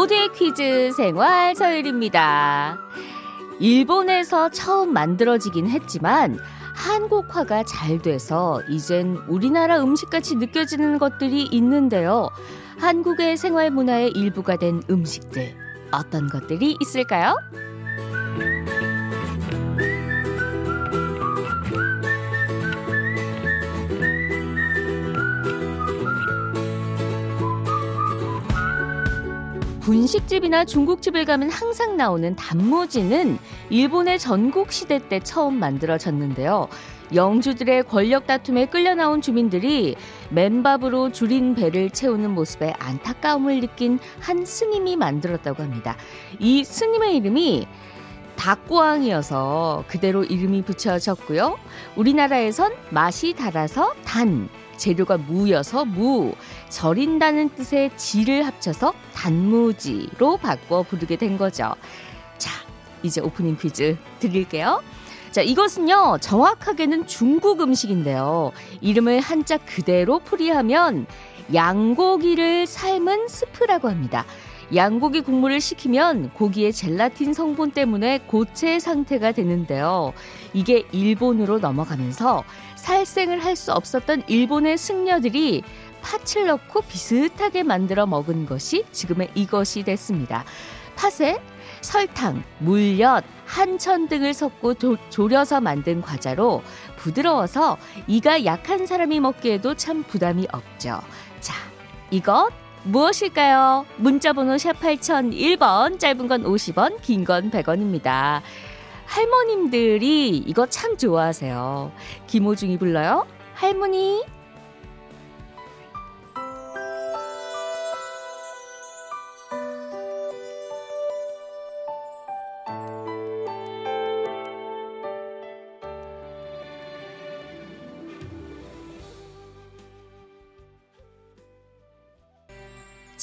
모두의 퀴즈 생활 서율입니다. 일본에서 처음 만들어지긴 했지만 한국화가 잘 돼서 이젠 우리나라 음식같이 느껴지는 것들이 있는데요. 한국의 생활 문화의 일부가 된 음식들 어떤 것들이 있을까요? 분식집이나 중국집을 가면 항상 나오는 단무지는 일본의 전국시대 때 처음 만들어졌는데요. 영주들의 권력 다툼에 끌려 나온 주민들이 맨밥으로 줄인 배를 채우는 모습에 안타까움을 느낀 한 스님이 만들었다고 합니다. 이 스님의 이름이 닭구왕이어서 그대로 이름이 붙여졌고요. 우리나라에선 맛이 달아서 단, 재료가 무여서 무, 절인다는 뜻의 지를 합쳐서 단무지로 바꿔 부르게 된 거죠. 자, 이제 오프닝 퀴즈 드릴게요. 자, 이것은요, 정확하게는 중국 음식인데요. 이름을 한자 그대로 풀이하면 양고기를 삶은 스프라고 합니다. 양고기 국물을 식히면 고기의 젤라틴 성분 때문에 고체 상태가 되는데요. 이게 일본으로 넘어가면서 살생을 할 수 없었던 일본의 승려들이 팥을 넣고 비슷하게 만들어 먹은 것이 지금의 이것이 됐습니다. 팥에 설탕, 물엿, 한천 등을 섞고 조, 졸여서 만든 과자로 부드러워서 이가 약한 사람이 먹기에도 참 부담이 없죠. 자, 이것 무엇일까요? 문자번호 샵 8001번, 짧은 건 50원, 긴 건 100원입니다. 할머님들이 이거 참 좋아하세요. 김호중이 불러요. 할머니.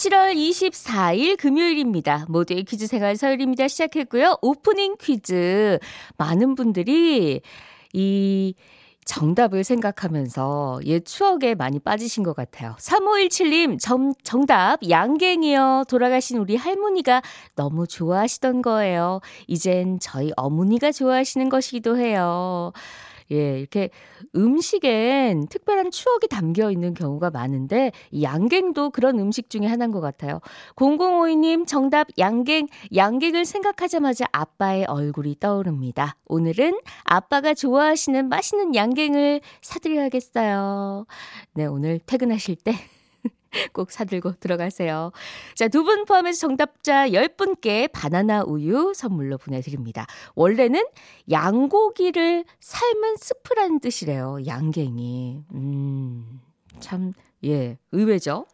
7월 24일 금요일입니다. 모두의 퀴즈 생활 서열입니다. 시작했고요. 오프닝 퀴즈. 많은 분들이 이 정답을 생각하면서 옛 추억에 많이 빠지신 것 같아요. 3517님, 정, 정답, 양갱이요. 돌아가신 우리 할머니가 너무 좋아하시던 거예요. 이젠 저희 어머니가 좋아하시는 것이기도 해요. 예, 이렇게 음식엔 특별한 추억이 담겨 있는 경우가 많은데 이 양갱도 그런 음식 중에 하나인 것 같아요. 0052님 정답 양갱, 양갱을 생각하자마자 아빠의 얼굴이 떠오릅니다. 오늘은 아빠가 좋아하시는 맛있는 양갱을 사드려야겠어요. 네, 오늘 퇴근하실 때 꼭 사들고 들어가세요. 자, 두 분 포함해서 정답자 10분께 바나나 우유 선물로 보내드립니다. 원래는 양고기를 삶은 스프라는 뜻이래요. 양갱이. 음, 참, 예, 의외죠?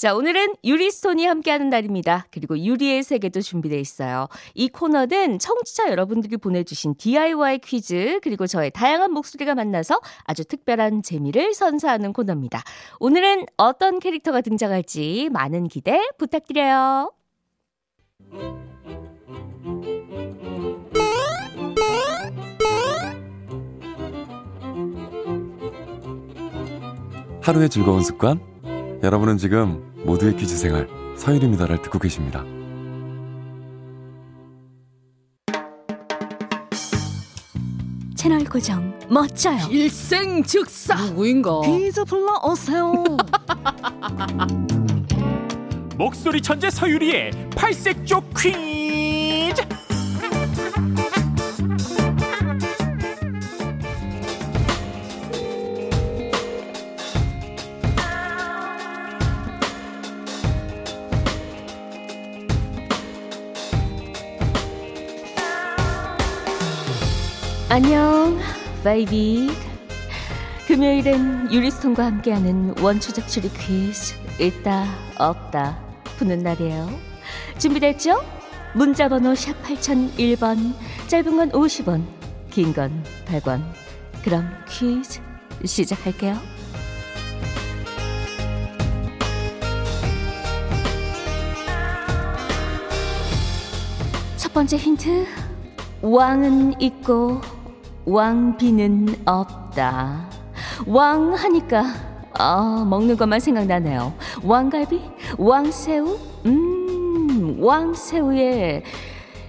자, 오늘은 유리스톤이 함께하는 날입니다. 그리고 유리의 세계도 준비되어 있어요. 이 코너는 청취자 여러분들이 보내주신 DIY 퀴즈, 그리고 저의 다양한 목소리가 만나서 아주 특별한 재미를 선사하는 코너입니다. 오늘은 어떤 캐릭터가 등장할지 많은 기대 부탁드려요. 하루의 즐거운 습관? 여러분은 지금 모두의 퀴즈 생활 서일입니다를 듣고 계십니다. 채널 고정 멋져요. 일생 즉사 누구인가? 퀴즈 불러오세요. 목소리 천재 서유리의 팔색조 퀴 안녕, 베이비. 금요일엔 유리스톤과 함께하는 원초적 추리 퀴즈 있다 없다 푸는 날이에요. 준비됐죠? 문자 번호 샵 8001번 짧은 건 50원 긴 건 100원 그럼 퀴즈 시작할게요. 첫 번째 힌트 왕은 있고 왕비는 없다. 왕 하니까 아, 먹는 것만 생각나네요. 왕갈비, 왕새우, 음, 왕새우에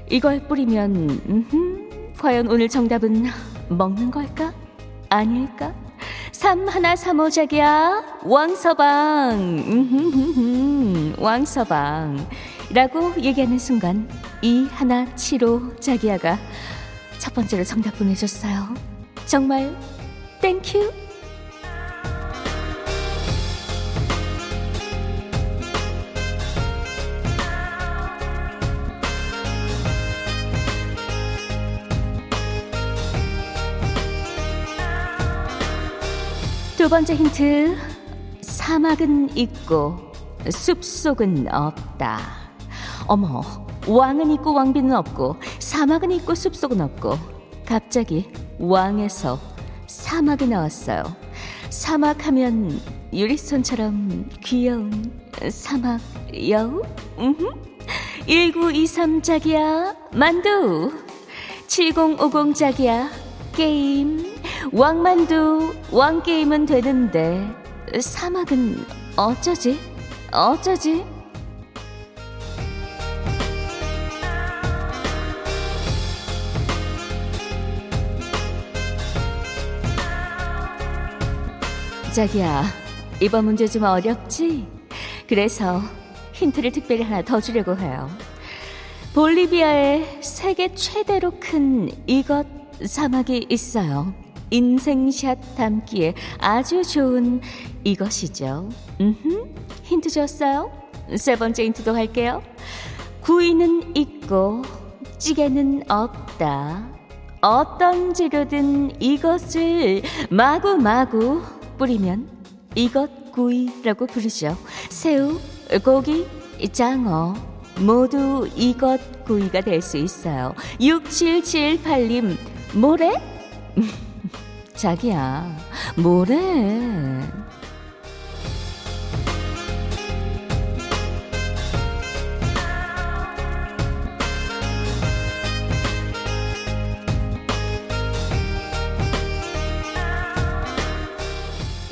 이걸 뿌리면 음흠, 과연 오늘 정답은 먹는 걸까? 아닐까? 삼 하나 삼오 자기야 왕서방 음흠흠흠, 왕서방 라고 얘기하는 순간 이 하나 칠오 자기야가 첫 번째로 정답 보내줬어요 정말 땡큐 두 번째 힌트. 사막은 있고 숲속은 없다. 어머, 왕은 있고 왕비는 없고 사막은 있고 숲속은 없고 갑자기 왕에서 사막이 나왔어요. 사막 하면 유리손처럼 귀여운 사막 여우? 1923 자기야 만두 7050 자기야 게임 왕만두 왕게임은 되는데 사막은 어쩌지? 어쩌지? 자기야, 이번 문제 좀 어렵지? 그래서 힌트를 특별히 하나 더 주려고 해요. 볼리비아에 세계 최대로 큰 이것 사막이 있어요. 인생샷 담기에 아주 좋은 이것이죠. 음흠, 힌트 줬어요? 세 번째 힌트도 할게요. 구이는 있고 찌개는 없다. 어떤 재료든 이것을 마구마구 뿌리면 이것 구이라고 부르죠. 새우, 고기, 장어 모두 이것 구이가 될 수 있어요. 6778님 모래? 자기야, 뭐래?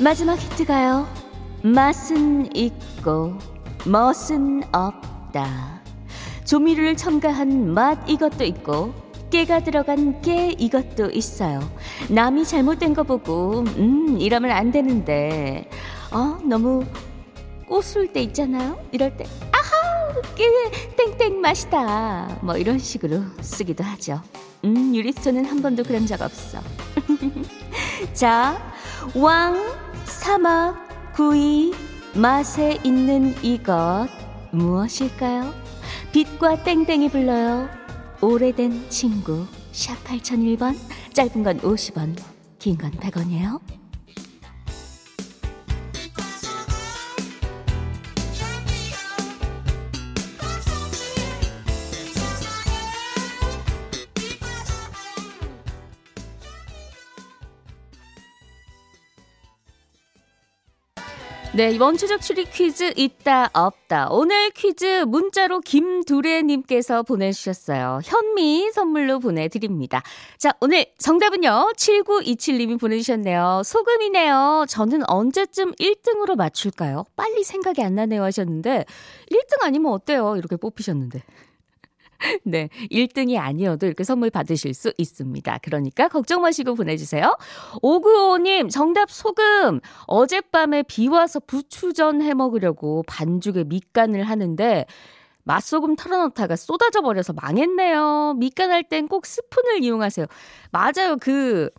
마지막 힌트가요. 맛은 있고 멋은 없다. 조미료를 첨가한 맛 이것도 있고 깨가 들어간 깨 이것도 있어요. 남이 잘못된 거 보고 음 이러면 안 되는데 어 너무 꼬술 때 있잖아요. 이럴 때 아하 깨 땡땡 맛이다. 뭐 이런 식으로 쓰기도 하죠. 음 유리소는 한 번도 그런 적 없어. 자, 왕, 사막, 구이, 맛에 있는 이것 무엇일까요? 빛과 땡땡이 불러요. 오래된 친구 샵 8001번 짧은 건 50원 긴 건 100원이에요. 네, 이번 추적 추리 퀴즈 있다 없다. 오늘 퀴즈 문자로 김두래 님께서 보내 주셨어요. 현미 선물로 보내 드립니다. 자, 오늘 정답은요. 7927 님이 보내 주셨네요. 소금이네요. 저는 언제쯤 1등으로 맞출까요? 빨리 생각이 안 나네요 하셨는데 1등 아니면 어때요? 이렇게 뽑히셨는데. 네. 1등이 아니어도 이렇게 선물 받으실 수 있습니다. 그러니까 걱정 마시고 보내주세요. 595님, 정답 소금. 어젯밤에 비 와서 부추전 해 먹으려고 반죽에 밑간을 하는데, 맛소금 털어놓다가 쏟아져 버려서 망했네요. 밑간할 땐 꼭 스푼을 이용하세요. 맞아요. 그,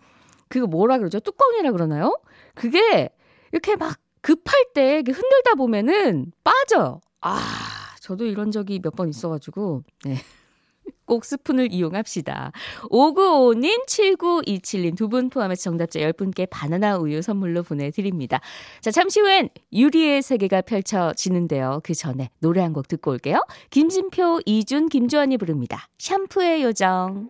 그거 뭐라 그러죠? 뚜껑이라 그러나요? 그게 이렇게 막 급할 때 흔들다 보면은 빠져요. 아. 저도 이런 적이 몇 번 있어가지고, 네. 꼭 스푼을 이용합시다. 595님, 7927님 두 분 포함해서 정답자 10분께 바나나 우유 선물로 보내드립니다. 자, 잠시 후엔 유리의 세계가 펼쳐지는데요. 그 전에 노래 한 곡 듣고 올게요. 김진표, 이준, 김주환이 부릅니다. 샴푸의 요정.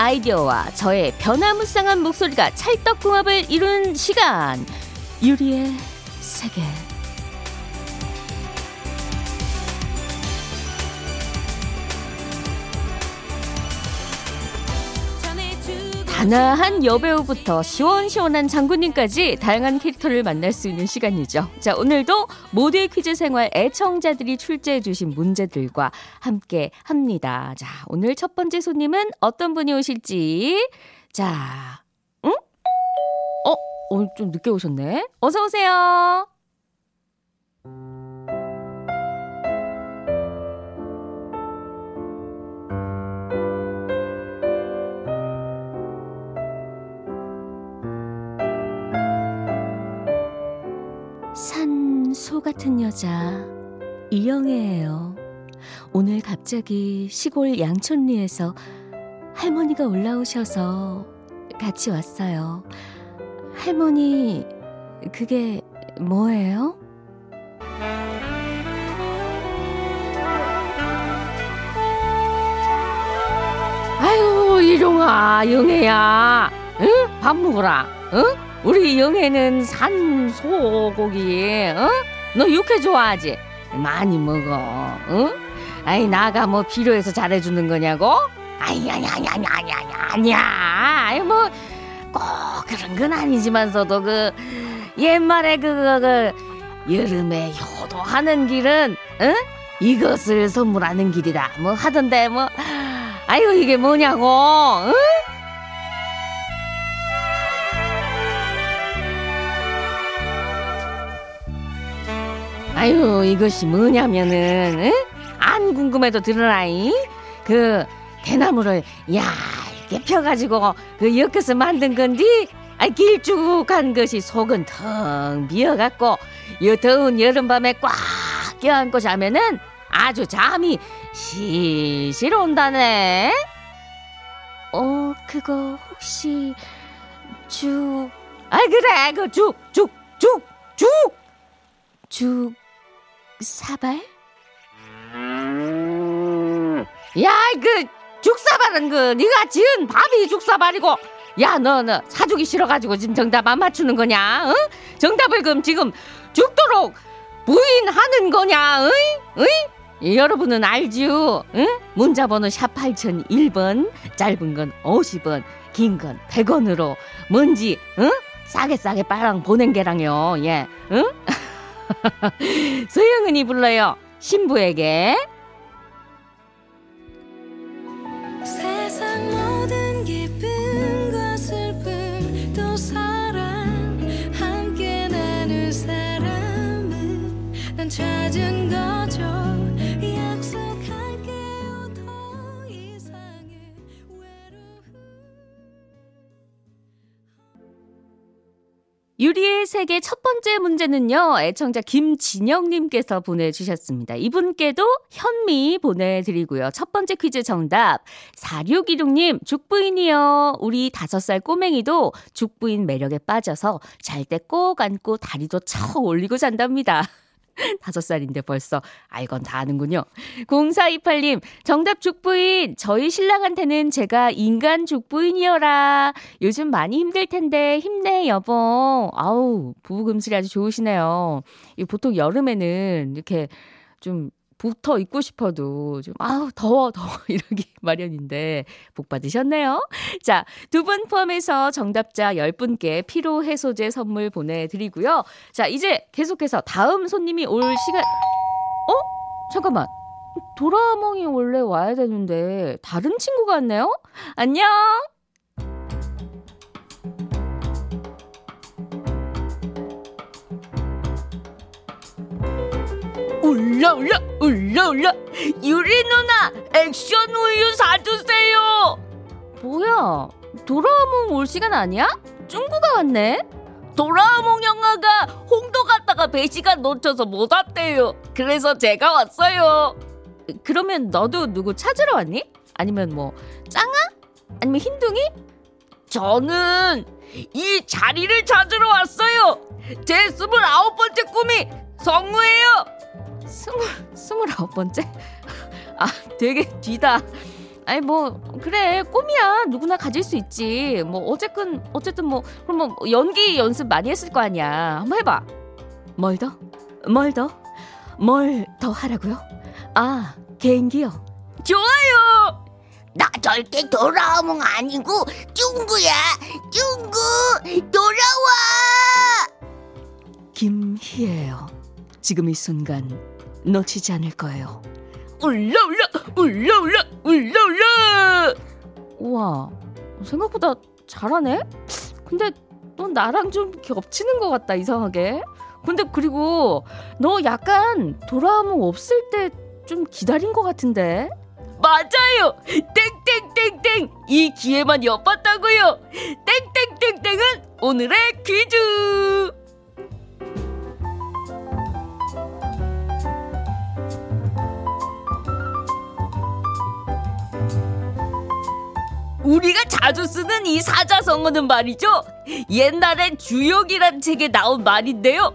아이디어와 저의 변화무쌍한 목소리가 찰떡궁합을 이룬 시간 유리의 세계 단아한 여배우부터 시원시원한 장군님까지 다양한 캐릭터를 만날 수 있는 시간이죠. 자, 오늘도 모두의 퀴즈 생활 애청자들이 출제해 주신 문제들과 함께 합니다. 자, 오늘 첫 번째 손님은 어떤 분이 오실지. 자, 응? 어, 오늘 좀 늦게 오셨네. 어서 오세요. 산 소 같은 여자 이영애예요. 오늘 갑자기 시골 양촌리에서 할머니가 올라오셔서 같이 왔어요. 할머니 그게 뭐예요? 아유 이룡아 영애야 응? 밥 먹어라 응? 우리 영애는 산 소고기, 어? 너 육회 좋아하지? 많이 먹어, 응? 아이, 나가 뭐 필요해서 잘해주는 거냐고? 아니, 아니, 아니, 아니, 아니, 아니, 아니야. 아이, 뭐, 꼭 그런 건 아니지만서도 그, 옛말에 그, 그, 그 여름에 효도하는 길은, 응? 이것을 선물하는 길이다. 뭐 하던데, 뭐, 아유, 이게 뭐냐고, 응? 아유 이것이 뭐냐면은 응? 안 궁금해도 들으라이 그 대나무를 얇게 펴가지고 그 엮어서 만든 건디 아 길쭉한 것이 속은 텅 비어갖고 여 더운 여름밤에 꽉 껴안고 자면은 아주 잠이 실실 온다네. 어 그거 혹시 죽 아 그래 그 죽 죽 죽 죽 죽 사발? 야, 그 죽사발은 그 네가 지은 밥이 죽사발이고 야, 너 너 사주기 싫어가지고 지금 정답 안 맞추는 거냐? 응? 정답을 그럼 지금 죽도록 부인하는 거냐? 응? 응? 여러분은 알지요? 응? 문자번호 샵 8001번 짧은 건 50원 긴 건 100원으로 뭔지 응? 싸게 싸게 빨랑 보낸 게랑요 예 응? 소영은이 불러요. 신부에게. 세계 첫 번째 문제는요, 애청자 김진영님께서 보내주셨습니다. 이분께도 현미 보내드리고요. 첫 번째 퀴즈 정답, 4616님, 죽부인이요. 우리 다섯 살 꼬맹이도 죽부인 매력에 빠져서 잘 때 꼭 안고 다리도 쳐 올리고 잔답니다. 다섯 살인데 벌써 알건 다 아는군요. 0428님, 정답 죽부인. 저희 신랑한테는 제가 인간 죽부인이여라. 요즘 많이 힘들 텐데 힘내, 여보. 아우, 부부금슬이 아주 좋으시네요. 이 보통 여름에는 이렇게 좀 붙어 있고 싶어도 좀 아우 더워 더워 이러기 마련인데 복 받으셨네요. 자, 두 분 포함해서 정답자 10분께 피로 해소제 선물 보내 드리고요. 자, 이제 계속해서 다음 손님이 올 시간 어? 잠깐만. 도라몽이 원래 와야 되는데 다른 친구가 왔네요. 안녕. 울라 울라 울라 울라 유리 누나 액션 우유 사주세요. 뭐야? 도라에몽 올 시간 아니야? 쫑구가 왔네. 도라에몽 영화가 홍도 갔다가 배시간 놓쳐서 못 왔대요. 그래서 제가 왔어요. 그러면 너도 누구 찾으러 왔니? 아니면 뭐 짱아? 아니면 흰둥이? 저는 이 자리를 찾으러 왔어요. 제 스물아홉 번째 꿈이 성우예요. 스물 스물아홉 번째? 아 되게 뒤다. 아니 뭐 그래 꿈이야 누구나 가질 수 있지. 뭐 어쨌든 어쨌든 뭐 그럼 뭐 연기 연습 많이 했을 거 아니야. 한번 해봐. 뭘 더? 뭘 더? 뭘 더 하라고요? 아 개인기요. 좋아요. 나 절대 돌아오면 아니고 쭝구야 쭝구 돌아와. 김희애요. 지금 이 순간 놓치지 않을 거예요. 울라울라 울라울라 울라울라. 우와 생각보다 잘하네. 근데 넌 나랑 좀 겹치는 것 같다 이상하게. 근데 그리고 너 약간 돌아오면 없을 때 좀 기다린 것 같은데. 맞아요. 땡땡땡땡 이 기회만 엿봤다고요. 땡땡땡땡은 오늘의 퀴즈. 우리가 자주 쓰는 이 사자성어는 말이죠. 옛날에 주역이란 책에 나온 말인데요.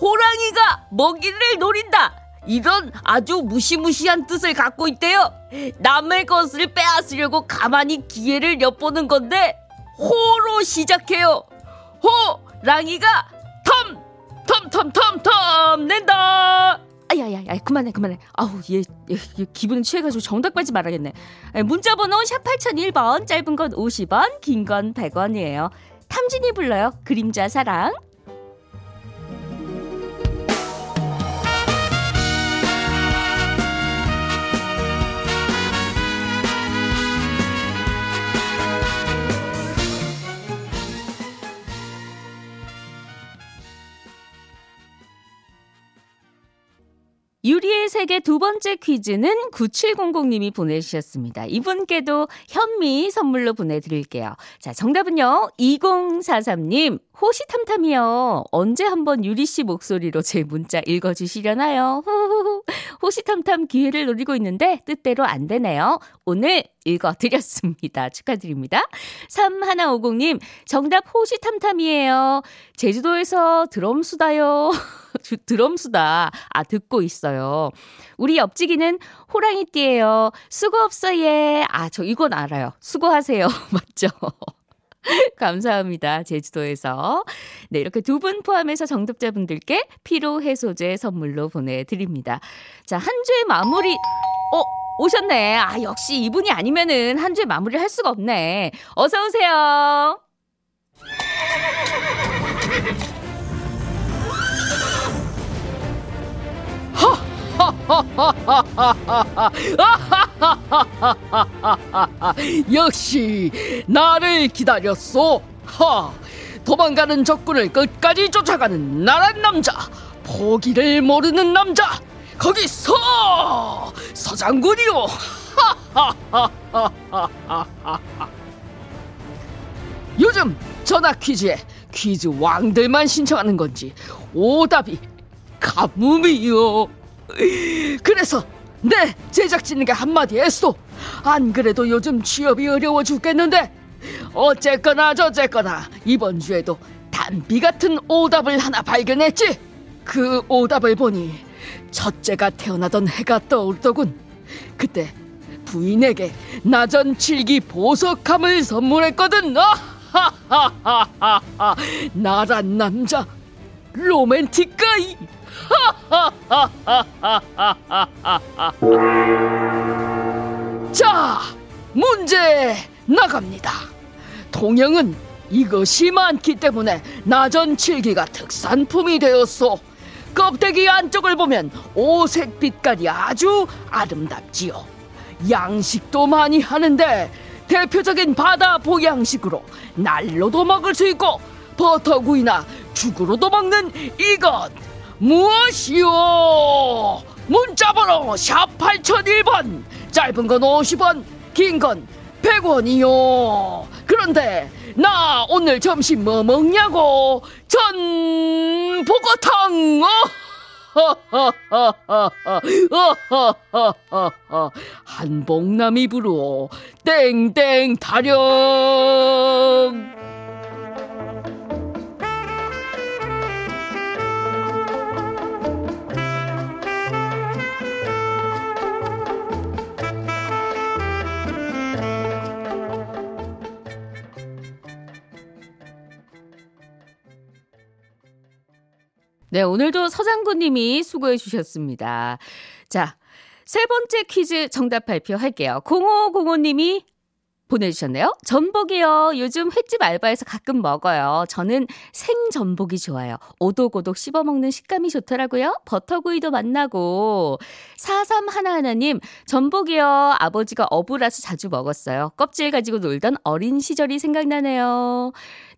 호랑이가 먹이를 노린다. 이런 아주 무시무시한 뜻을 갖고 있대요. 남의 것을 빼앗으려고 가만히 기회를 엿보는 건데 호로 시작해요. 호랑이가 텀, 텀, 텀, 텀, 텀 낸다. 아야야야 그만해 그만해. 아우 얘, 얘, 얘 기분 취해가지고 정답 빨지 말아야겠네. 에, 문자번호 샵 8001번 짧은 건 50원 긴 건 100원이에요. 탐진이 불러요. 그림자 사랑 세계 두 번째 퀴즈는 9700님이 보내주셨습니다. 이분께도 현미 선물로 보내드릴게요. 자, 정답은요. 2043님, 호시탐탐이요. 언제 한번 유리 씨 목소리로 제 문자 읽어주시려나요? 호시탐탐 기회를 노리고 있는데 뜻대로 안 되네요. 오늘 읽어드렸습니다. 축하드립니다. 3150님, 정답 호시탐탐이에요. 제주도에서 드럼 수다요. 드럼 수다. 아, 듣고 있어요. 우리 옆지기는 호랑이띠예요. 수고 없어, 예. 아, 저 이건 알아요. 수고하세요. 맞죠? 감사합니다. 제주도에서. 네, 이렇게 두 분 포함해서 정답자분들께 피로 해소제 선물로 보내드립니다. 자, 한 주의 마무리, 어, 오셨네. 아, 역시 이분이 아니면은 한 주의 마무리를 할 수가 없네. 어서오세요. 역시 나를 기다렸소. 하, 도망가는 적군을 끝까지 쫓아가는 나란 남자, 포기를 모르는 남자. 거기 서 서장군이요. 요즘 전화 퀴즈에 퀴즈 왕들만 신청하는 건지 오답이 가뭄이요. 그래서 내 제작진에게 한마디 했소. 안 그래도 요즘 취업이 어려워 죽겠는데 어쨌거나 저쨌거나 이번 주에도 단비 같은 오답을 하나 발견했지. 그 오답을 보니 첫째가 태어나던 해가 떠오르더군. 그때 부인에게 나전 칠기 보석함을 선물했거든. 아하하하하 나란 남자 로맨틱가이. 자, 문제 나갑니다. 통영은 이것이 많기 때문에 나전 칠기가 특산품이 되었소. 껍데기 안쪽을 보면 오색 빛깔이 아주 아름답지요. 양식도 많이 하는데 대표적인 바다 보양식으로 날로도 먹을 수 있고 버터구이나 죽으로도 먹는 이것 무엇이요? 문자번호 샵 8001번. 짧은 건 50원 긴 건 100원이요 그런데 나 오늘 점심 뭐 먹냐고? 전복어탕. 어 한복남 입으로 땡땡 타령 네, 오늘도 서장구님이 수고해 주셨습니다. 자, 세 번째 퀴즈 정답 발표할게요. 0505님이 보내주셨네요. 전복이요. 요즘 횟집 알바에서 가끔 먹어요. 저는 생전복이 좋아요. 오독오독 씹어먹는 식감이 좋더라고요. 버터구이도 맛나고. 4311님, 전복이요. 아버지가 어부라서 자주 먹었어요. 껍질 가지고 놀던 어린 시절이 생각나네요.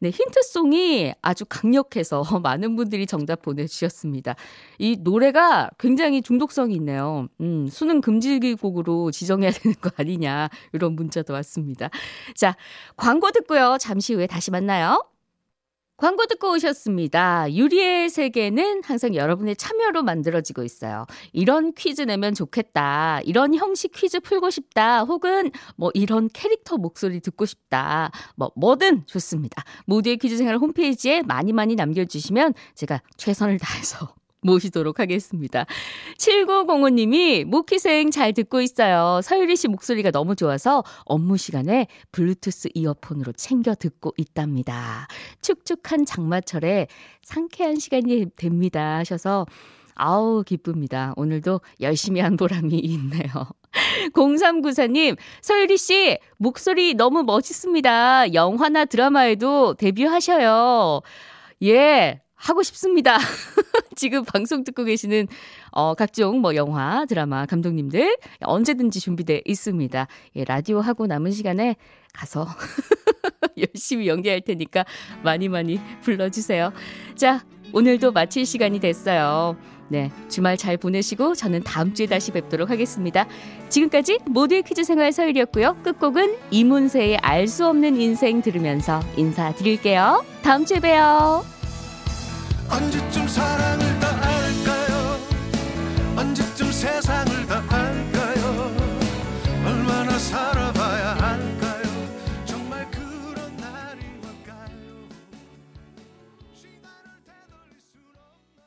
네, 힌트송이 아주 강력해서 많은 분들이 정답 보내주셨습니다. 이 노래가 굉장히 중독성이 있네요. 음, 수능 금지곡으로 지정해야 되는 거 아니냐. 이런 문자도 왔습니다. 자, 광고 듣고요. 잠시 후에 다시 만나요. 광고 듣고 오셨습니다. 유리의 세계는 항상 여러분의 참여로 만들어지고 있어요. 이런 퀴즈 내면 좋겠다. 이런 형식 퀴즈 풀고 싶다. 혹은 뭐 이런 캐릭터 목소리 듣고 싶다. 뭐 뭐든 좋습니다. 모두의 퀴즈 생활 홈페이지에 많이 많이 남겨주시면 제가 최선을 다해서 모시도록 하겠습니다. 7905님이 모키생 잘 듣고 있어요. 서유리 씨 목소리가 너무 좋아서 업무 시간에 블루투스 이어폰으로 챙겨 듣고 있답니다. 축축한 장마철에 상쾌한 시간이 됩니다 하셔서 아우 기쁩니다. 오늘도 열심히 한 보람이 있네요. 0394님, 서유리 씨, 목소리 너무 멋있습니다. 영화나 드라마에도 데뷔하셔요. 예, 하고 싶습니다. 지금 방송 듣고 계시는 어, 각종 뭐 영화, 드라마 감독님들 언제든지 준비돼 있습니다. 예, 라디오 하고 남은 시간에 가서 열심히 연기할 테니까 많이 많이 불러 주세요. 자, 오늘도 마칠 시간이 됐어요. 네, 주말 잘 보내시고 저는 다음 주에 다시 뵙도록 하겠습니다. 지금까지 모두의 퀴즈 생활 서율이었고요. 끝곡은 이문세의 알 수 없는 인생 들으면서 인사드릴게요. 다음 주에 봬요. 언제쯤 사랑을 다 할까요? 언제쯤 세상을 다 할까요?